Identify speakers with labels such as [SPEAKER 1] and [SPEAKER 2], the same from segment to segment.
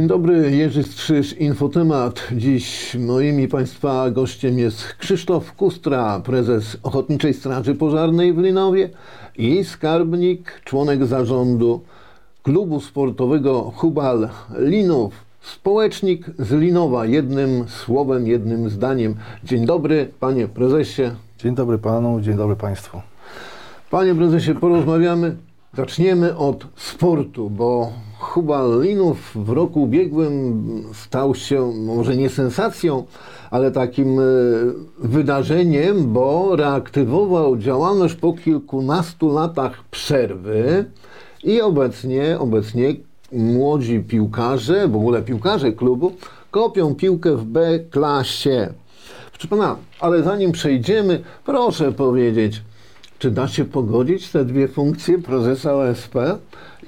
[SPEAKER 1] Dzień dobry, Jerzy Strzyż, Infotemat. Dziś moim i Państwa gościem jest Krzysztof Kustra, prezes Ochotniczej Straży Pożarnej w Linowie i skarbnik, członek zarządu klubu sportowego Hubal Linów. Społecznik z Linowa, jednym słowem, jednym zdaniem. Dzień dobry, panie prezesie.
[SPEAKER 2] Dzień dobry panu, dzień dobry państwu.
[SPEAKER 1] Panie prezesie, porozmawiamy. Zaczniemy od sportu, bo Hubal Linów w roku ubiegłym stał się może nie sensacją, ale takim e, wydarzeniem, bo reaktywował działalność po kilkunastu latach przerwy i obecnie, obecnie młodzi piłkarze, w ogóle piłkarze klubu, kopią piłkę w B klasie. Proszę pana, ale zanim przejdziemy, proszę powiedzieć, czy da się pogodzić te dwie funkcje prezesa OSP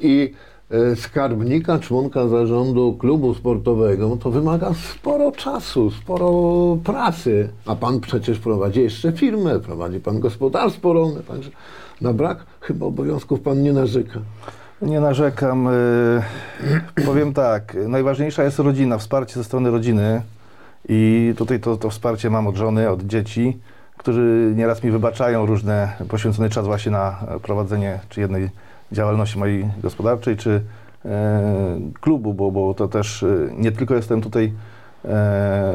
[SPEAKER 1] i e, skarbnika, członka zarządu klubu sportowego? To wymaga sporo czasu, sporo pracy. A pan przecież prowadzi jeszcze firmę, prowadzi pan gospodarstwo rolne, także na brak chyba obowiązków pan nie narzeka.
[SPEAKER 2] Nie narzekam. y, Powiem tak, najważniejsza jest rodzina, wsparcie ze strony rodziny i tutaj to, to wsparcie mam od żony, od dzieci, którzy nieraz mi wybaczają różne, poświęcony czas właśnie na prowadzenie czy jednej działalności mojej gospodarczej, czy e, klubu, bo, bo to też e, nie tylko jestem tutaj e,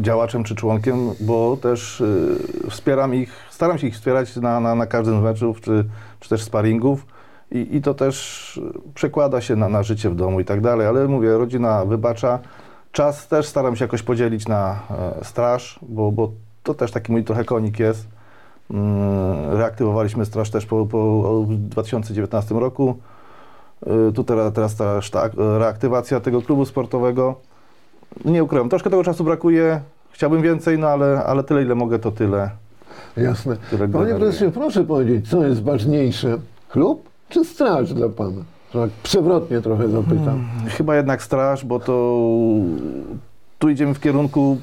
[SPEAKER 2] działaczem czy członkiem, bo też wspieram ich, staram się ich wspierać na, na, na każdym z meczów, czy, czy też sparingów. I, I to też przekłada się na, na życie w domu i tak dalej, ale mówię, rodzina wybacza. Czas też staram się jakoś podzielić na straż, bo, bo to też taki mój trochę konik jest. Mm, reaktywowaliśmy straż też po, po w 2019 roku. Y, Tu teraz, teraz ta szta- reaktywacja tego klubu sportowego. Nie ukrywam, troszkę tego czasu brakuje. Chciałbym więcej, no ale, ale tyle, ile mogę, to tyle.
[SPEAKER 1] Jasne.
[SPEAKER 2] Tyle
[SPEAKER 1] Panie prezesie, proszę powiedzieć, co jest ważniejsze? Klub czy straż dla pana? Tak przewrotnie trochę zapytam.
[SPEAKER 2] Chyba jednak straż, bo to tu idziemy w kierunku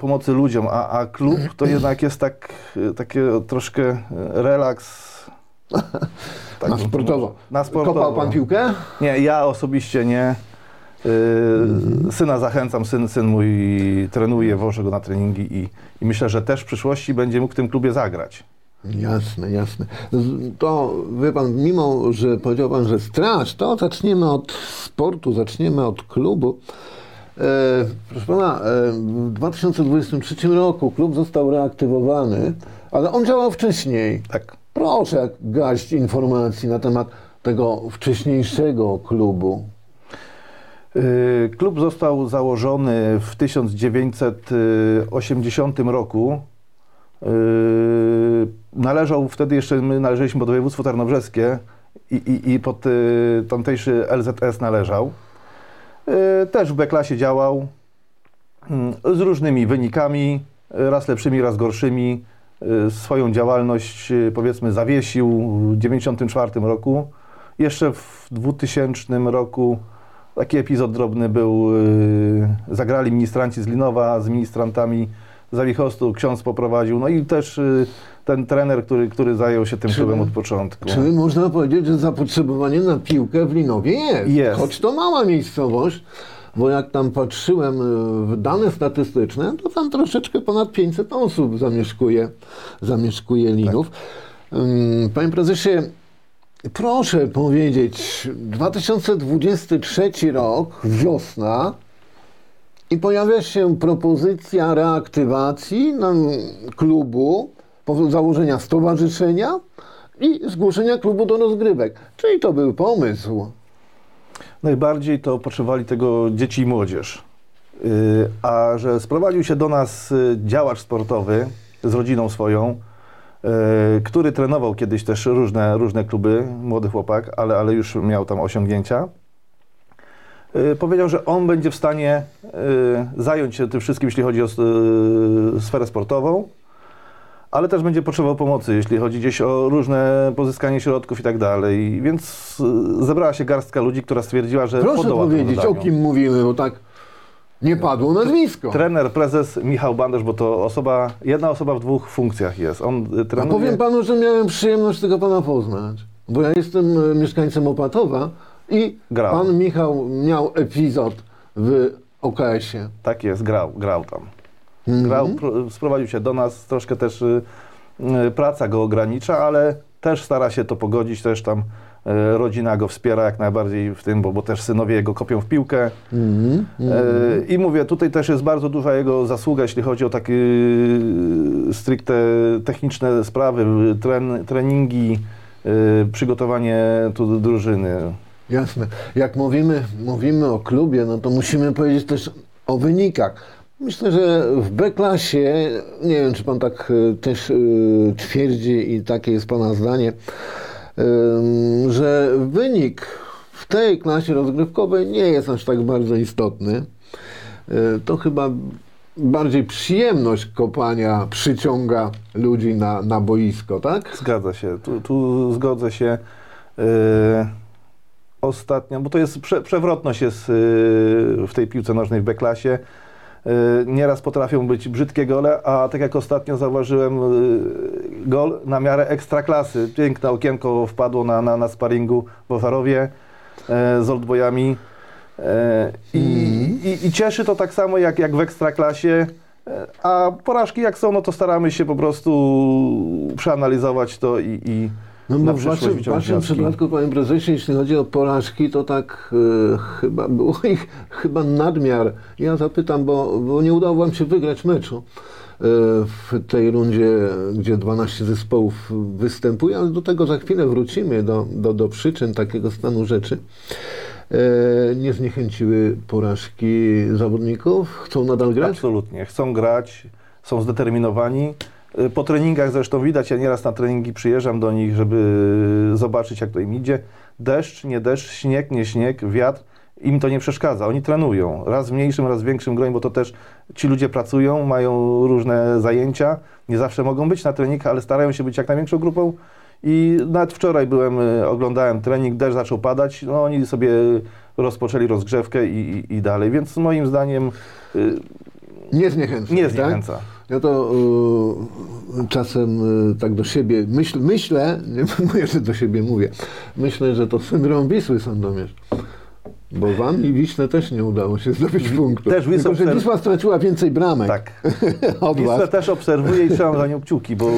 [SPEAKER 2] pomocy ludziom, a, a klub to jednak jest tak, takie troszkę relaks. Tak
[SPEAKER 1] Na sportowo.
[SPEAKER 2] Na sportowo.
[SPEAKER 1] Kopał pan piłkę?
[SPEAKER 2] Nie, ja osobiście nie. Yy, Syna zachęcam, syn, syn mój trenuje, wożę go na treningi i, i myślę, że też w przyszłości będzie mógł w tym klubie zagrać.
[SPEAKER 1] Jasne, jasne. To, wie pan, mimo, że powiedział pan, że straż, to zaczniemy od sportu, zaczniemy od klubu. E, proszę pana, e, w 2023 roku klub został reaktywowany, ale on działał wcześniej.
[SPEAKER 2] Tak.
[SPEAKER 1] Proszę gaść informacji na temat tego wcześniejszego klubu.
[SPEAKER 2] Yy, Klub został założony w 1980 roku. Należał wtedy jeszcze, my należeliśmy pod województwo tarnobrzeskie i, i, i pod tamtejszy LZS należał. Yy, Też w B-klasie działał mm, z różnymi wynikami, raz lepszymi, raz gorszymi. Yy, Swoją działalność powiedzmy zawiesił w 1994 roku. Jeszcze w 2000 roku Taki epizod drobny był, zagrali ministranci z Linowa z ministrantami Zawichostu, ksiądz poprowadził, no i też ten trener, który, który zajął się tym
[SPEAKER 1] Czyli-
[SPEAKER 2] klubem od początku.
[SPEAKER 1] Czyli można powiedzieć, że zapotrzebowanie na piłkę w Linowie jest.
[SPEAKER 2] Jest.
[SPEAKER 1] Choć to mała miejscowość, bo jak tam patrzyłem y, w dane statystyczne, to tam troszeczkę ponad 500 osób zamieszkuje, zamieszkuje Linów. Ym, Panie prezesie, proszę powiedzieć, 2023 rok, wiosna, i pojawia się propozycja reaktywacji mm, klubu, założenia stowarzyszenia i zgłoszenia klubu do rozgrywek. Czyli to był pomysł.
[SPEAKER 2] Najbardziej to potrzebowali tego dzieci i młodzież. Yy, A że sprowadził się do nas yy, działacz sportowy z rodziną swoją, yy, który trenował kiedyś też różne, różne kluby, młody chłopak, ale, ale już miał tam osiągnięcia. Powiedział, że on będzie w stanie zająć się tym wszystkim, jeśli chodzi o sferę sportową, ale też będzie potrzebował pomocy, jeśli chodzi gdzieś o różne pozyskanie środków i tak dalej. Więc y, zebrała się garstka ludzi, która stwierdziła, że
[SPEAKER 1] Proszę
[SPEAKER 2] podoła
[SPEAKER 1] powiedzieć, o kim mówimy, bo tak nie padło nazwisko.
[SPEAKER 2] Trener, prezes Michał Banderz, bo to osoba, jedna osoba w dwóch funkcjach jest. On y, trenuje...
[SPEAKER 1] powiem panu, że miałem przyjemność tego pana poznać, bo ja jestem e, mieszkańcem Opatowa i
[SPEAKER 2] Grał.
[SPEAKER 1] pan Michał miał epizod w OKS-ie.
[SPEAKER 2] Tak jest, grał, grał tam.
[SPEAKER 1] Mhm.
[SPEAKER 2] Grał, pro- sprowadził się do nas, troszkę też y, y, praca go ogranicza, ale też stara się to pogodzić, też tam y, rodzina go wspiera jak najbardziej w tym, bo, bo też synowie jego kopią w piłkę.
[SPEAKER 1] Mhm.
[SPEAKER 2] E, I mówię, tutaj też jest bardzo duża jego zasługa, jeśli chodzi o takie y, stricte techniczne sprawy, y, tren, treningi, y, przygotowanie tu do drużyny.
[SPEAKER 1] Jasne. Jak mówimy, mówimy o klubie, no to musimy powiedzieć też o wynikach. Myślę, że w B-klasie, nie wiem, czy pan tak e, też e, twierdzi i takie jest pana zdanie, że wynik w tej klasie rozgrywkowej nie jest aż tak bardzo istotny. E, To chyba bardziej przyjemność kopania przyciąga ludzi na, na boisko, tak?
[SPEAKER 2] Zgadza się, tu, tu zgodzę się. Ostatnio, bo to jest prze, przewrotność jest w tej piłce nożnej w B-klasie. E, Nieraz potrafią być brzydkie gole, a tak jak ostatnio zauważyłem, e, gol na miarę ekstraklasy. Piękne okienko wpadło na, na, na sparingu w Owarowie e, z oldboyami. I, i, I cieszy to tak samo jak, jak w ekstraklasie. A porażki jak są, no to staramy się po prostu przeanalizować to i, i
[SPEAKER 1] No bo w waszym, przypadku, panie prezesie, jeśli chodzi o porażki, to tak e, chyba było ich chyba nadmiar. Ja zapytam, bo, bo nie udało wam się wygrać meczu e, w tej rundzie, gdzie 12 zespołów występuje, ale do tego za chwilę wrócimy, do, do, do przyczyn takiego stanu rzeczy. E, nie zniechęciły porażki zawodników? Chcą nadal grać?
[SPEAKER 2] Absolutnie. Chcą grać, są zdeterminowani. Y, Po treningach zresztą widać, ja nieraz na treningi przyjeżdżam do nich, żeby zobaczyć, jak to im idzie. Deszcz, nie deszcz, śnieg, nie śnieg, wiatr. Im to nie przeszkadza. Oni trenują. Raz w mniejszym, raz w większym gronie, bo to też ci ludzie pracują, mają różne zajęcia. Nie zawsze mogą być na treningach, ale starają się być jak największą grupą. I nawet wczoraj byłem, y, oglądałem trening, deszcz zaczął padać. No oni sobie rozpoczęli rozgrzewkę i, i, i dalej. Więc moim zdaniem y,
[SPEAKER 1] Nie zniechęca.
[SPEAKER 2] nie
[SPEAKER 1] tak? Ja to y, czasem y, tak do siebie myśl, myślę, nie mówię, że do siebie mówię, myślę, że to syndrom Wisły Sandomierz. Bo wam i Wiśle też nie udało się zdobyć punktu.
[SPEAKER 2] Też Wisła
[SPEAKER 1] Tylko, że Wisła straciła więcej bramek
[SPEAKER 2] Tak.
[SPEAKER 1] od
[SPEAKER 2] Wisłę
[SPEAKER 1] was.
[SPEAKER 2] też obserwuję i trzymam za nią kciuki, bo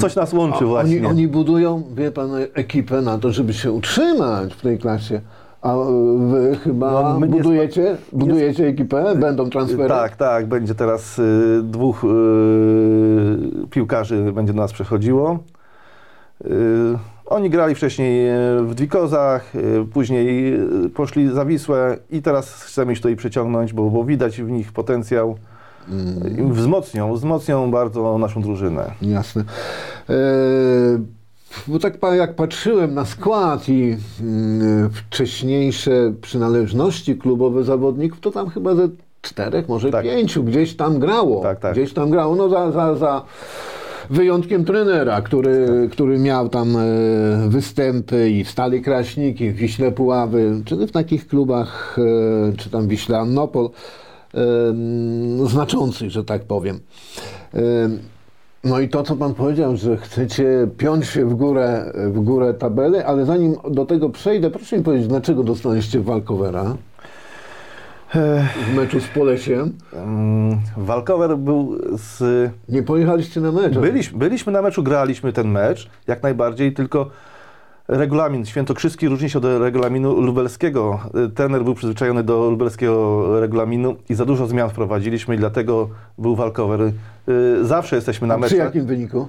[SPEAKER 2] coś nas łączy
[SPEAKER 1] A
[SPEAKER 2] właśnie.
[SPEAKER 1] Oni, oni budują, wie pan, ekipę na to, żeby się utrzymać w tej klasie. A y, wy chyba
[SPEAKER 2] No, nie
[SPEAKER 1] budujecie, budujecie ekipę? Będą transfery?
[SPEAKER 2] Tak, tak. Będzie teraz y, dwóch y, piłkarzy będzie do nas przechodziło. Y, oni grali wcześniej y, w Dwikozach, y, później y, poszli za Wisłę i teraz chcemy ich tutaj przyciągnąć, bo, bo widać w nich potencjał.
[SPEAKER 1] Mm.
[SPEAKER 2] Wzmocnią, wzmocnią bardzo naszą drużynę.
[SPEAKER 1] Jasne. E, bo tak jak patrzyłem na skład i mm, wcześniejsze przynależności klubowe zawodników, to tam chyba ze czterech, może
[SPEAKER 2] Tak.
[SPEAKER 1] pięciu gdzieś tam grało.
[SPEAKER 2] Tak, tak.
[SPEAKER 1] Gdzieś tam grało. No za, za, za wyjątkiem trenera, który, który miał tam e, występy i w Stali Kraśnik, i w Wiśle Puławy, czy w takich klubach, e, czy tam Wiśle Annopol, em, znaczących, że tak powiem. No i to, co Pan powiedział, że chcecie piąć się w górę, w górę tabeli, ale zanim do tego przejdę, proszę mi powiedzieć, dlaczego dostaliście walkowera w meczu z Polesiem?
[SPEAKER 2] Mm, Walkover był z
[SPEAKER 1] Nie pojechaliście na mecz?
[SPEAKER 2] Byliśmy, byliśmy na meczu, graliśmy ten mecz, jak najbardziej, tylko regulamin świętokrzyski różni się od regulaminu lubelskiego. Trener był przyzwyczajony do lubelskiego regulaminu i za dużo zmian wprowadziliśmy i dlatego był walkover. Y, Zawsze jesteśmy na
[SPEAKER 1] A przy
[SPEAKER 2] meczach.
[SPEAKER 1] jakim wyniku?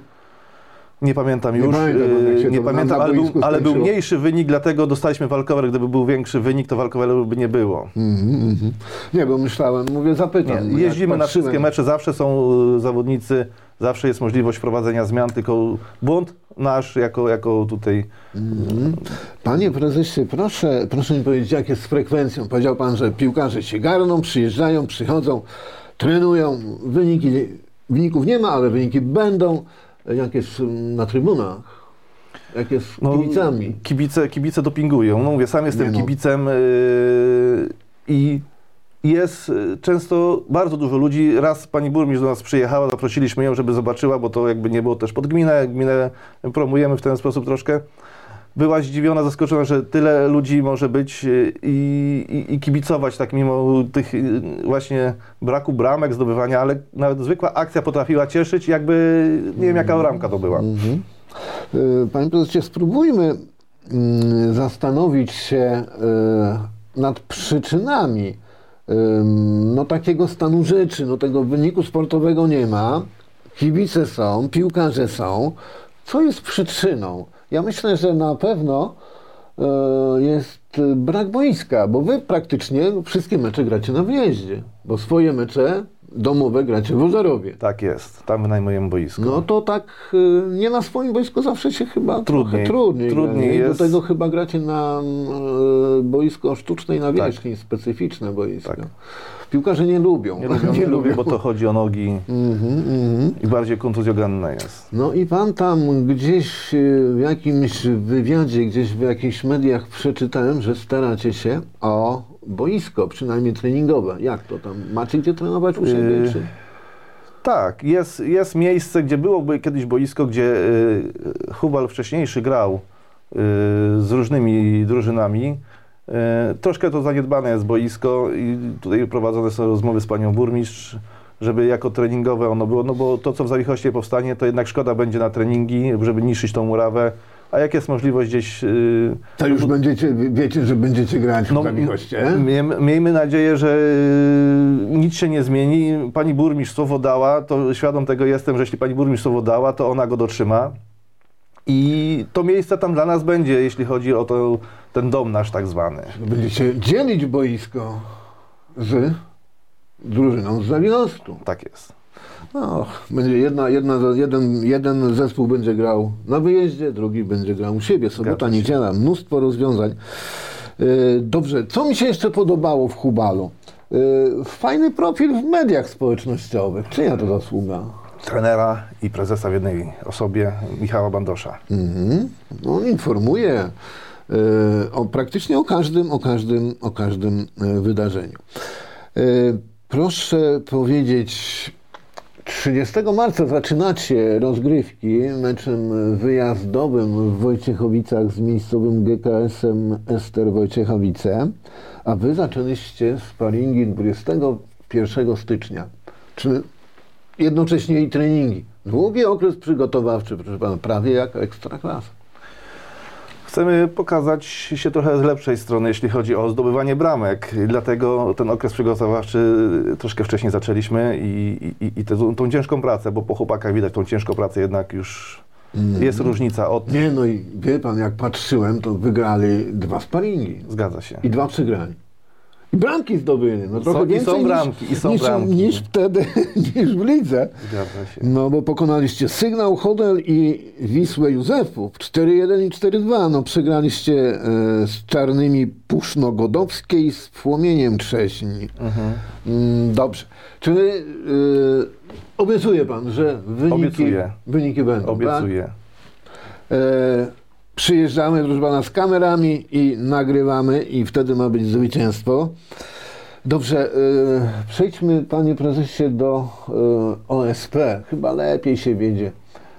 [SPEAKER 2] Nie pamiętam
[SPEAKER 1] Nie
[SPEAKER 2] już,
[SPEAKER 1] pamiętam,
[SPEAKER 2] y, nie
[SPEAKER 1] to na-
[SPEAKER 2] pamiętam,
[SPEAKER 1] na
[SPEAKER 2] ale, był, ale był mniejszy wynik, dlatego dostaliśmy walkover. Gdyby był większy wynik, to walkoveru by nie było.
[SPEAKER 1] Mhm, mhm. Nie, bo myślałem, mówię, zapytam.
[SPEAKER 2] Nie, jeździmy na wszystkie mecze, zawsze są y, zawodnicy, zawsze jest możliwość wprowadzenia zmian, tylko błąd nasz jako, jako tutaj
[SPEAKER 1] Mhm. Panie prezesie, proszę, proszę mi powiedzieć, jak jest z frekwencją. Powiedział pan, że piłkarze się garną, przyjeżdżają, przychodzą, trenują. Wyniki, wyników nie ma, ale wyniki będą. Jak jest mm, na trybunach? Jak jest z
[SPEAKER 2] No,
[SPEAKER 1] kibicami?
[SPEAKER 2] Kibice, kibice dopingują. No mówię, sam jestem
[SPEAKER 1] no.
[SPEAKER 2] kibicem yy, i jest y, często bardzo dużo ludzi. Raz pani burmistrz do nas przyjechała, zaprosiliśmy ją, żeby zobaczyła, bo to jakby nie było też pod gminę. Gminę promujemy w ten sposób troszkę. Była zdziwiona, zaskoczona, że tyle ludzi może być y, i, i, i kibicować tak mimo tych y, właśnie braku bramek, zdobywania, ale nawet zwykła akcja potrafiła cieszyć, jakby nie wiem jaka ramka to była.
[SPEAKER 1] Mhm. Y, Panie prezesie, spróbujmy mm, zastanowić się nad przyczynami no, takiego stanu rzeczy. No, tego wyniku sportowego nie ma, kibice są, piłkarze są. Co jest przyczyną? Ja myślę, że na pewno y, jest brak boiska, bo wy praktycznie wszystkie mecze gracie na wyjeździe, bo swoje mecze domowe gracie w Ożarowie.
[SPEAKER 2] Tak jest, tam wynajmujemy boisko.
[SPEAKER 1] No to tak y, nie na swoim boisku zawsze się chyba
[SPEAKER 2] Trudniej.
[SPEAKER 1] trudniej.
[SPEAKER 2] Trudniej
[SPEAKER 1] gra,
[SPEAKER 2] jest.
[SPEAKER 1] Do tego chyba gracie na boisko sztucznej nawierzchni, specyficzne boisko.
[SPEAKER 2] Tak.
[SPEAKER 1] Piłkarze nie lubią.
[SPEAKER 2] Nie lubię, nie lubię, bo to chodzi o nogi
[SPEAKER 1] Mhm, mhm.
[SPEAKER 2] i bardziej kontuzjogenne jest.
[SPEAKER 1] No i pan tam gdzieś y, w jakimś wywiadzie, gdzieś w jakichś mediach przeczytałem, że staracie się o boisko, przynajmniej treningowe. Jak to tam? Macie gdzie trenować u siebie?
[SPEAKER 2] Yy,
[SPEAKER 1] Czy?
[SPEAKER 2] Tak, jest, jest miejsce, gdzie byłoby kiedyś boisko, gdzie y, Hubal wcześniejszy grał y, z różnymi drużynami. Y, troszkę to zaniedbane jest boisko i tutaj prowadzone są rozmowy z panią burmistrz, żeby jako treningowe ono było, no bo to, co w Zawichoście powstanie, to jednak szkoda będzie na treningi, żeby niszczyć tą murawę, a jak jest możliwość gdzieś... y,
[SPEAKER 1] To już będziecie, wiecie, że będziecie grać w
[SPEAKER 2] no,
[SPEAKER 1] Zawichoście?
[SPEAKER 2] miejmy, miejmy nadzieję, że y, nic się nie zmieni. Pani burmistrz słowo dała, to świadom tego jestem, że jeśli pani burmistrz słowo dała, to ona go dotrzyma. I to miejsce tam dla nas będzie, jeśli chodzi o to, ten dom nasz tak zwany.
[SPEAKER 1] Będziecie dzielić boisko z drużyną z Zawichostu.
[SPEAKER 2] Tak jest.
[SPEAKER 1] No, będzie jedna, jedna, jeden, jeden zespół będzie grał na wyjeździe, drugi będzie grał u siebie. Sobota, niedziela, mnóstwo rozwiązań. Yy, Dobrze, co mi się jeszcze podobało w Hubalu? Yy, Fajny profil w mediach społecznościowych. Czyja to zasługa?
[SPEAKER 2] Trenera i prezesa w jednej osobie, Michała Bandosza.
[SPEAKER 1] Mhm. No, on informuje yy, o, praktycznie o każdym, o każdym, o każdym yy, wydarzeniu. Yy, Proszę powiedzieć, 30 marca zaczynacie rozgrywki meczem wyjazdowym w Wojciechowicach z miejscowym GKS-em Ester Wojciechowice, a wy zaczęliście sparingi 21 stycznia. Czy jednocześnie i treningi. Długi okres przygotowawczy, proszę pana, prawie jak ekstraklasa.
[SPEAKER 2] Chcemy pokazać się trochę z lepszej strony, jeśli chodzi o zdobywanie bramek. Dlatego ten okres przygotowawczy troszkę wcześniej zaczęliśmy i, i, i tę, tą ciężką pracę, bo po chłopakach widać tą ciężką pracę jednak już jest różnica od...
[SPEAKER 1] Nie, no i wie pan, jak patrzyłem, to wygrali dwa sparingi
[SPEAKER 2] Zgadza się.
[SPEAKER 1] i dwa przegrali. I bramki zdobyli. No trochę
[SPEAKER 2] Są- i
[SPEAKER 1] więcej
[SPEAKER 2] są
[SPEAKER 1] niż,
[SPEAKER 2] bramki, i są
[SPEAKER 1] niż,
[SPEAKER 2] bramki.
[SPEAKER 1] niż wtedy, niż w lidze.
[SPEAKER 2] Się.
[SPEAKER 1] No bo pokonaliście Sygnał Hodel i Wisłę Józefów 4-1 i 4-2. No przegraliście e, z Czarnymi Puszno-Godowskiej z Płomieniem Trześni.
[SPEAKER 2] Mhm.
[SPEAKER 1] Mm, dobrze. Czyli e, obiecuje pan, że wyniki,
[SPEAKER 2] Obiecuję.
[SPEAKER 1] wyniki będą, tak?
[SPEAKER 2] Obiecuję.
[SPEAKER 1] E, przyjeżdżamy, proszę pana, z kamerami i nagrywamy i wtedy ma być zwycięstwo. Dobrze, e, przejdźmy, panie prezesie, do e, OSP. Chyba lepiej się wiedzie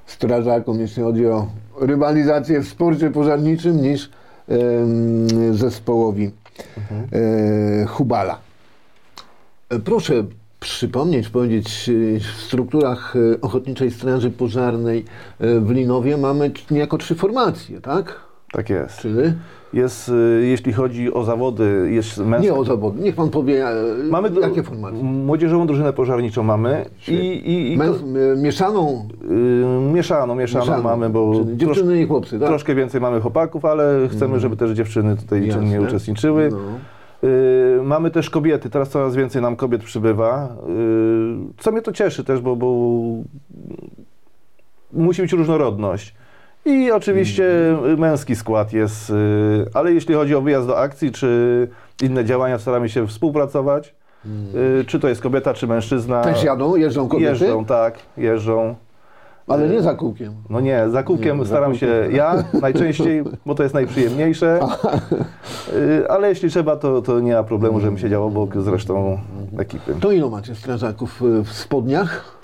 [SPEAKER 1] strażakom, jeśli chodzi o rywalizację w sporcie pożarniczym, niż em, zespołowi e, Hubala. Proszę przypomnieć, powiedzieć, e, w strukturach e, Ochotniczej Straży Pożarnej e, w Linowie mamy niejako trzy formacje, tak?
[SPEAKER 2] Tak jest.
[SPEAKER 1] Czyli
[SPEAKER 2] Jest, y, jeśli chodzi o zawody, jest męska...
[SPEAKER 1] nie o zawody. Niech pan powie, e,
[SPEAKER 2] Mamy dru-
[SPEAKER 1] jakie formacje.
[SPEAKER 2] Młodzieżową drużynę pożarniczą mamy i, i, i
[SPEAKER 1] Męs, mieszaną,
[SPEAKER 2] y, mieszaną, mieszaną, mamy, bo
[SPEAKER 1] czyli
[SPEAKER 2] trosz,
[SPEAKER 1] dziewczyny i chłopcy, tak?
[SPEAKER 2] troszkę więcej mamy chłopaków, ale chcemy, żeby też dziewczyny tutaj
[SPEAKER 1] Jasne.
[SPEAKER 2] czynnie uczestniczyły.
[SPEAKER 1] No.
[SPEAKER 2] Y, mamy też kobiety, teraz coraz więcej nam kobiet przybywa, y, co mnie to cieszy też, bo, bo musi być różnorodność. I oczywiście
[SPEAKER 1] Mhm.
[SPEAKER 2] męski skład jest, y, ale jeśli chodzi o wyjazd do akcji czy inne działania, staramy się współpracować. Y, Czy to jest kobieta, czy mężczyzna.
[SPEAKER 1] Też jadą, jeżdżą kobiety,
[SPEAKER 2] Jeżdżą, tak, jeżdżą.
[SPEAKER 1] Ale nie za kółkiem.
[SPEAKER 2] No nie, za kółkiem
[SPEAKER 1] Nie, za
[SPEAKER 2] staram się
[SPEAKER 1] kółkiem.
[SPEAKER 2] ja najczęściej, bo to jest najprzyjemniejsze. Y, Ale jeśli trzeba, to, to nie ma problemu, żebym siedział obok z resztą ekipy.
[SPEAKER 1] To ilu macie strażaków e, w spodniach?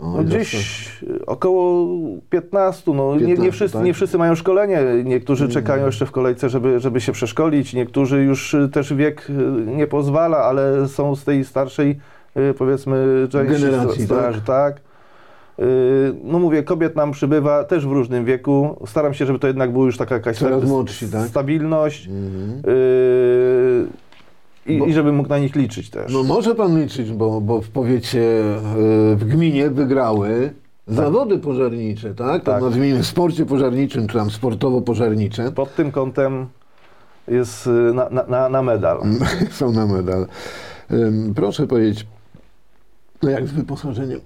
[SPEAKER 1] O,
[SPEAKER 2] No gdzieś około 15. No, nie,
[SPEAKER 1] 15,
[SPEAKER 2] nie, wszyscy,
[SPEAKER 1] tak?
[SPEAKER 2] nie wszyscy mają szkolenie. Niektórzy czekają jeszcze w kolejce, żeby, żeby się przeszkolić. Niektórzy już też wiek nie pozwala, ale są z tej starszej, powiedzmy, części
[SPEAKER 1] Generacji,
[SPEAKER 2] straży. Tak. Y, No mówię, kobiet nam przybywa też w różnym wieku. Staram się, żeby to jednak była już taka jakaś
[SPEAKER 1] Coraz młodsi, tak?
[SPEAKER 2] stabilność
[SPEAKER 1] Mhm.
[SPEAKER 2] y, i,
[SPEAKER 1] Bo-
[SPEAKER 2] i żeby mógł na nich liczyć też.
[SPEAKER 1] No może pan liczyć, bo, bo w powiecie, e, w gminie wygrały zawody pożarnicze, tak?
[SPEAKER 2] Tak.
[SPEAKER 1] tak. Nazwijmy w sporcie pożarniczym, czy tam sportowo-pożarnicze.
[SPEAKER 2] Pod tym kątem jest y, na, na, na, na medal.
[SPEAKER 1] Są na medal. Proszę powiedzieć, no jak z wyposażeniem?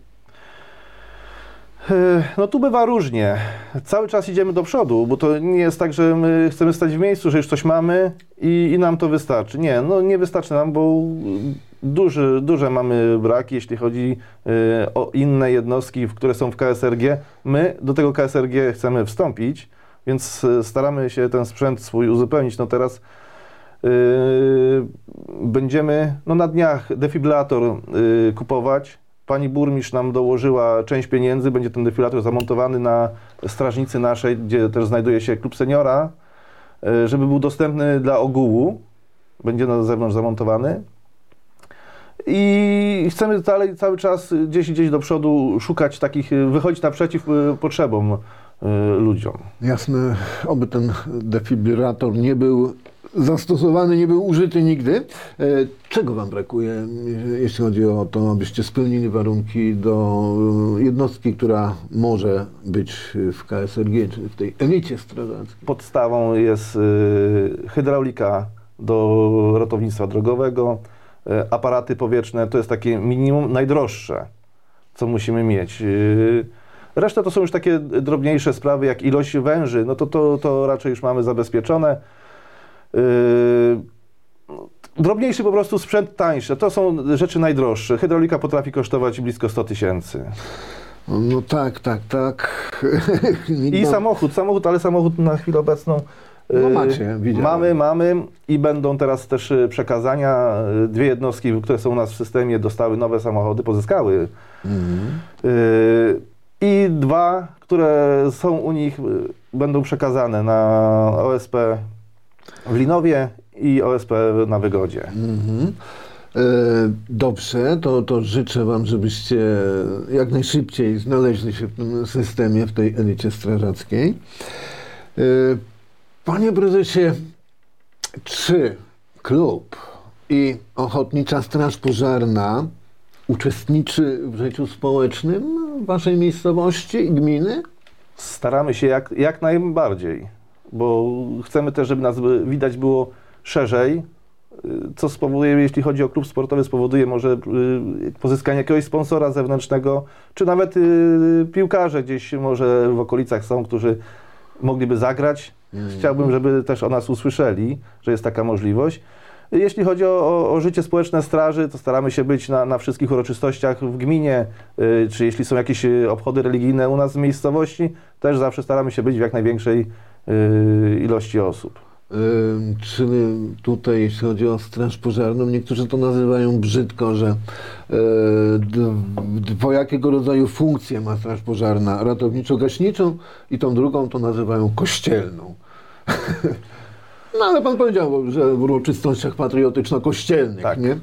[SPEAKER 2] E, No tu bywa różnie. Cały czas idziemy do przodu, bo to nie jest tak, że my chcemy stać w miejscu, że już coś mamy i, i nam to wystarczy. Nie, no nie wystarczy nam, bo duży, duże mamy braki, jeśli chodzi e, o inne jednostki, które są w KSRG. My do tego KSRG chcemy wstąpić, więc e, staramy się ten sprzęt swój uzupełnić. No teraz e, będziemy no na dniach defibrylator e, kupować. Pani burmistrz nam dołożyła część pieniędzy, będzie ten defibrilator zamontowany na strażnicy naszej, gdzie też znajduje się klub seniora, e, żeby był dostępny dla ogółu. Będzie na zewnątrz zamontowany. I chcemy dalej cały czas gdzieś gdzieś do przodu szukać takich, wychodzić naprzeciw e, potrzebom e, ludziom.
[SPEAKER 1] Jasne, oby ten defibrylator nie był zastosowany, nie był użyty nigdy. E, Czego Wam brakuje, e, jeśli chodzi o to, abyście spełnili warunki do e, jednostki, która może być w KSRG, czy w tej elicie strażackiej?
[SPEAKER 2] Podstawą jest y, hydraulika do ratownictwa drogowego, aparaty powietrzne, to jest takie minimum najdroższe, co musimy mieć. Reszta to są już takie drobniejsze sprawy, jak ilość węży, no to, to, to raczej już mamy zabezpieczone. Y, Drobniejszy po prostu sprzęt tańszy, to są rzeczy najdroższe. Hydraulika potrafi kosztować blisko 100 tysięcy.
[SPEAKER 1] No, no tak, tak, tak.
[SPEAKER 2] I samochód, samochód, ale samochód na chwilę obecną.
[SPEAKER 1] No
[SPEAKER 2] y,
[SPEAKER 1] macie, widziałem.
[SPEAKER 2] Mamy, mamy i będą teraz też y, przekazania. Dwie jednostki, które są u nas w systemie, dostały nowe samochody, pozyskały.
[SPEAKER 1] Mhm.
[SPEAKER 2] I dwa, które są u nich, będą przekazane na OSP w Linowie i OSP na Wygodzie.
[SPEAKER 1] Mhm. E, Dobrze, to, to życzę Wam, żebyście jak najszybciej znaleźli się w tym systemie, w tej elicie strażackiej. E, Panie prezesie, czy klub i Ochotnicza Straż Pożarna uczestniczy w życiu społecznym Waszej miejscowości i gminy?
[SPEAKER 2] Staramy się jak, jak najbardziej, bo chcemy też, żeby nas widać było szerzej, y, co spowoduje, jeśli chodzi o klub sportowy, spowoduje może y, pozyskanie jakiegoś sponsora zewnętrznego, czy nawet y, piłkarze gdzieś może w okolicach są, którzy mogliby zagrać. Chciałbym, żeby też o nas usłyszeli, że jest taka możliwość. Jeśli chodzi o, o, o życie społeczne straży, to staramy się być na, na wszystkich uroczystościach w gminie, y, czy jeśli są jakieś obchody religijne u nas w miejscowości, też zawsze staramy się być w jak największej ilości osób.
[SPEAKER 1] Czyli tutaj, jeśli chodzi o Straż Pożarną, niektórzy to nazywają brzydko, że d- dwojakiego rodzaju funkcje ma Straż Pożarna, ratowniczo-gaśniczą i tą drugą to nazywają kościelną. No ale pan powiedział, że w uroczystościach patriotyczno-kościelnych,
[SPEAKER 2] Tak.
[SPEAKER 1] nie? E,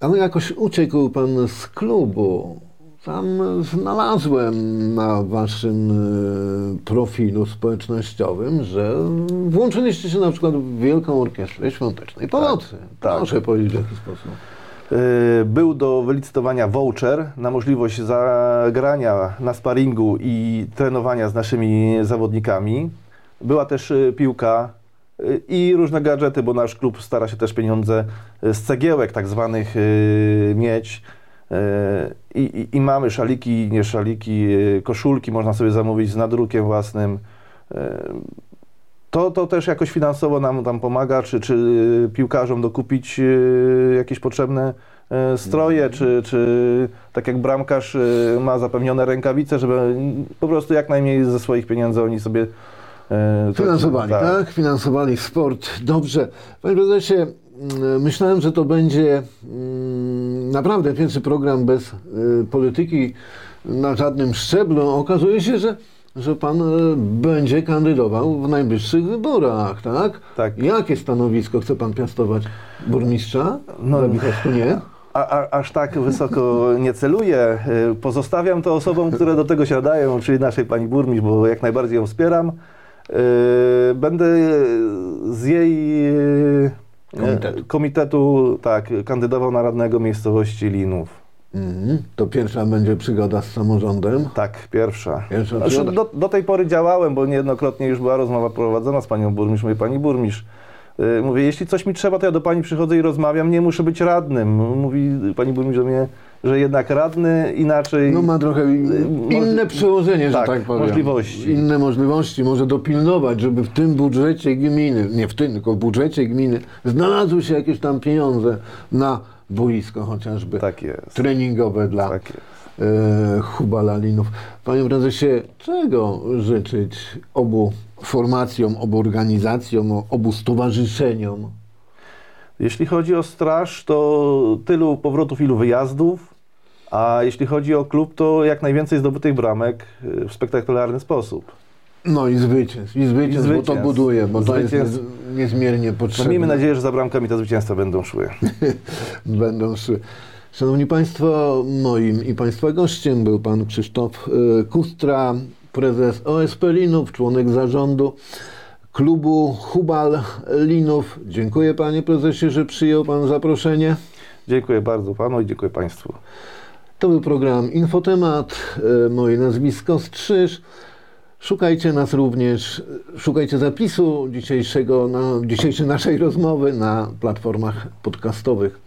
[SPEAKER 1] Ale jakoś uciekł pan z klubu. Tam znalazłem na waszym e, profilu społecznościowym, że włączyliście się na przykład w Wielką Orkiestrę Świątecznej Pomocy.
[SPEAKER 2] tak.
[SPEAKER 1] Proszę powiedzieć w jaki sposób.
[SPEAKER 2] Y, Był do wylicytowania voucher na możliwość zagrania na sparingu i trenowania z naszymi zawodnikami. Była też y, piłka i różne gadżety, bo nasz klub stara się też pieniądze z cegiełek tak zwanych mieć. Y, I, i, I mamy szaliki, nie szaliki, y, koszulki można sobie zamówić z nadrukiem własnym. Y, To, to też jakoś finansowo nam tam pomaga, czy, czy piłkarzom dokupić jakieś potrzebne stroje, czy, czy tak jak bramkarz ma zapewnione rękawice, żeby po prostu jak najmniej ze swoich pieniędzy oni sobie
[SPEAKER 1] Finansowali, tak? Finansowali sport. Dobrze. Panie prezesie, myślałem, że to będzie mm, naprawdę pierwszy program bez y, polityki na żadnym szczeblu. Okazuje się, że, że pan y, będzie kandydował w najbliższych wyborach, tak?
[SPEAKER 2] Tak.
[SPEAKER 1] Jakie stanowisko chce pan piastować? Burmistrza?
[SPEAKER 2] No,
[SPEAKER 1] Wichowsku nie?
[SPEAKER 2] A, a, aż tak wysoko nie celuję. Y, Pozostawiam to osobom, które do tego się nadają, czyli naszej pani burmistrz, bo jak najbardziej ją wspieram. Y, Będę z jej
[SPEAKER 1] Komitetu.
[SPEAKER 2] komitetu tak, kandydował na radnego miejscowości Linów.
[SPEAKER 1] Mhm. To pierwsza będzie przygoda z samorządem.
[SPEAKER 2] Tak, pierwsza.
[SPEAKER 1] Pierwsza
[SPEAKER 2] Znaczy, do, do tej pory działałem, bo niejednokrotnie już była rozmowa prowadzona z panią burmistrz. Mówię, pani burmistrz, y, mówię, jeśli coś mi trzeba, to ja do pani przychodzę i rozmawiam, nie muszę być radnym. Mówi pani burmistrz do mnie, że jednak radny inaczej...
[SPEAKER 1] No ma trochę inne przełożenie, że
[SPEAKER 2] tak,
[SPEAKER 1] tak powiem.
[SPEAKER 2] możliwości.
[SPEAKER 1] Inne możliwości. Może dopilnować, żeby w tym budżecie gminy, nie w tym, tylko w budżecie gminy znalazły się jakieś tam pieniądze na boisko chociażby
[SPEAKER 2] Tak
[SPEAKER 1] treningowe dla
[SPEAKER 2] Tak
[SPEAKER 1] e, Hubalalinów. Panie prezesie, czego życzyć obu formacjom, obu organizacjom, obu stowarzyszeniom?
[SPEAKER 2] Jeśli chodzi o straż, to tylu powrotów, ilu wyjazdów, a jeśli chodzi o klub, to jak najwięcej zdobytych bramek y, w spektakularny sposób.
[SPEAKER 1] No i zwycięstw, i zwycięstw, bo to
[SPEAKER 2] zwycięstw.
[SPEAKER 1] buduje, bo to jest
[SPEAKER 2] Zwycięstw.
[SPEAKER 1] niez, niezmiernie
[SPEAKER 2] No,
[SPEAKER 1] potrzebne.
[SPEAKER 2] miejmy nadzieję, że za bramkami te zwycięstwa będą szły.
[SPEAKER 1] będą szły. Szanowni Państwo, moim i Państwa gościem był Pan Krzysztof y, Kustra, prezes OSP Linów, członek zarządu klubu Hubal Linów. Dziękuję Panie Prezesie, że przyjął Pan zaproszenie.
[SPEAKER 2] Dziękuję bardzo panu i dziękuję państwu.
[SPEAKER 1] To był program Infotemat. y, Moje nazwisko Strzyż. Szukajcie nas również, szukajcie zapisu dzisiejszego, na, dzisiejszej naszej rozmowy na platformach podcastowych.